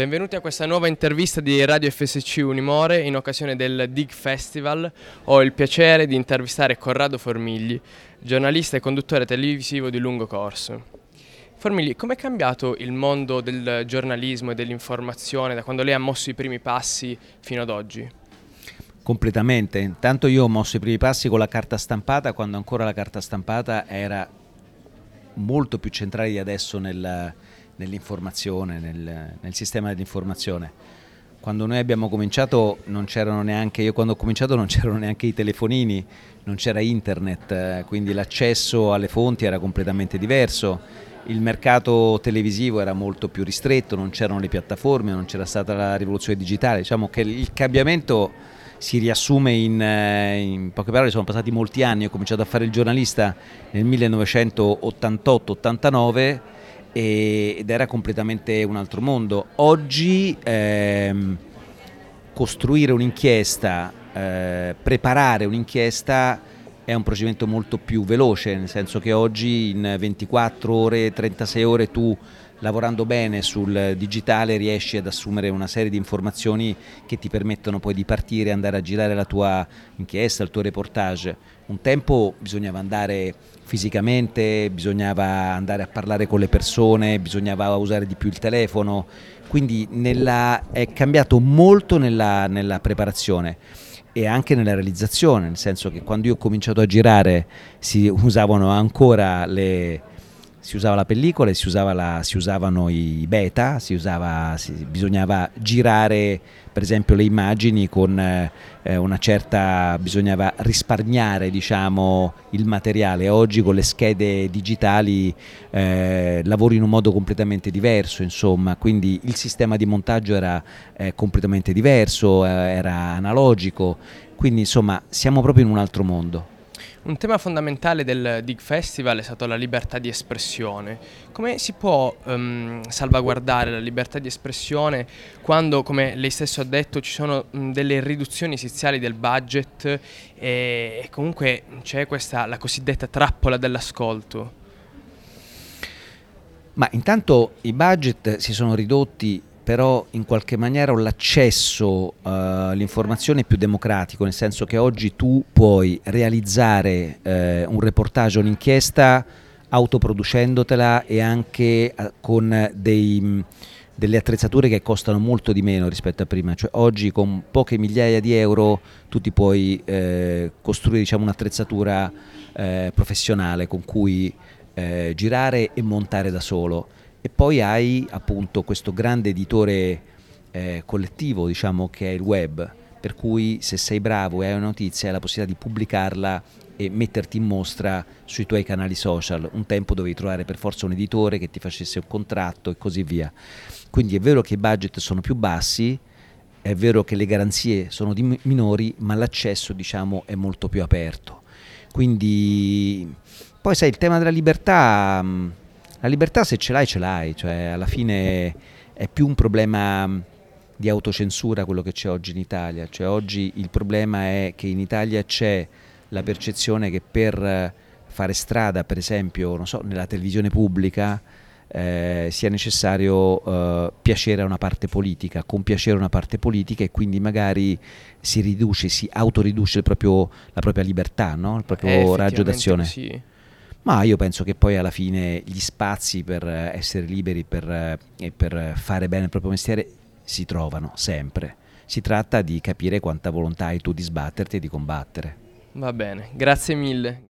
Benvenuti a questa nuova intervista di Radio FSC Unimore in occasione del Dig Festival. Ho il piacere di intervistare Corrado Formigli, giornalista e conduttore televisivo di lungo corso. Formigli, com'è cambiato il mondo del giornalismo e dell'informazione da quando lei ha mosso i primi passi fino ad oggi? Completamente. Intanto io ho mosso i primi passi con la carta stampata quando ancora la carta stampata era molto più centrale di adesso nel, nell'informazione, nel, nel sistema dell'informazione. Quando noi abbiamo cominciato non c'erano neanche, io quando ho cominciato non c'erano neanche i telefonini, non c'era internet, eh, quindi l'accesso alle fonti era completamente diverso, il mercato televisivo era molto più ristretto, non c'erano le piattaforme, non c'era stata la rivoluzione digitale, diciamo che il cambiamento si riassume in, eh, in, poche parole, sono passati molti anni, ho cominciato a fare il giornalista nel 1988-89 ed era completamente un altro mondo. Oggi ehm, costruire un'inchiesta, eh, preparare un'inchiesta è un procedimento molto più veloce, nel senso che oggi in 24 ore, 36 ore tu lavorando bene sul digitale riesci ad assumere una serie di informazioni che ti permettono poi di partire, andare a girare la tua inchiesta, il tuo reportage. Un tempo bisognava andare fisicamente, bisognava andare a parlare con le persone, bisognava usare di più il telefono, quindi nella, è cambiato molto nella, nella preparazione e anche nella realizzazione, nel senso che quando io ho cominciato a girare si usavano ancora le, si usava la pellicola, si, usava la, si usavano i beta, si usava, si, bisognava girare per esempio le immagini con eh, una certa, bisognava risparmiare diciamo, il materiale. Oggi con le schede digitali eh, lavori in un modo completamente diverso, insomma, quindi il sistema di montaggio era eh, completamente diverso, eh, era analogico, quindi insomma siamo proprio in un altro mondo. Un tema fondamentale del Dig Festival è stato la libertà di espressione. Come si può um, salvaguardare la libertà di espressione quando, come lei stesso ha detto, ci sono um, delle riduzioni esiziali del budget e, e comunque c'è questa, la cosiddetta trappola dell'ascolto? Ma intanto i budget si sono ridotti però in qualche maniera l'accesso uh, all'informazione è più democratico, nel senso che oggi tu puoi realizzare uh, un reportage, un'inchiesta autoproducendotela e anche uh, con dei, delle attrezzature che costano molto di meno rispetto a prima, cioè oggi con poche migliaia di euro tu ti puoi costruire diciamo, un'attrezzatura professionale con cui girare e montare da solo e poi hai appunto questo grande editore eh, collettivo diciamo che è il web per cui se sei bravo e hai una notizia hai la possibilità di pubblicarla e metterti in mostra sui tuoi canali social. Un tempo dovevi trovare per forza un editore che ti facesse un contratto e così via. Quindi è vero che i budget sono più bassi, è vero che le garanzie sono di minori, ma l'accesso diciamo è molto più aperto. Quindi poi sai il tema della libertà la libertà se ce l'hai ce l'hai, cioè alla fine è più un problema di autocensura quello che c'è oggi in Italia, cioè oggi il problema è che in Italia c'è la percezione che per fare strada, per esempio, so, nella televisione pubblica, eh, sia necessario eh, piacere a una parte politica, compiacere una parte politica e quindi magari si riduce, si autoriduce proprio, la propria libertà, no? il proprio raggio d'azione. Sì. Ma io penso che poi alla fine gli spazi per essere liberi per, e per fare bene il proprio mestiere si trovano sempre. Si tratta di capire quanta volontà hai tu di sbatterti e di combattere. Va bene, grazie mille.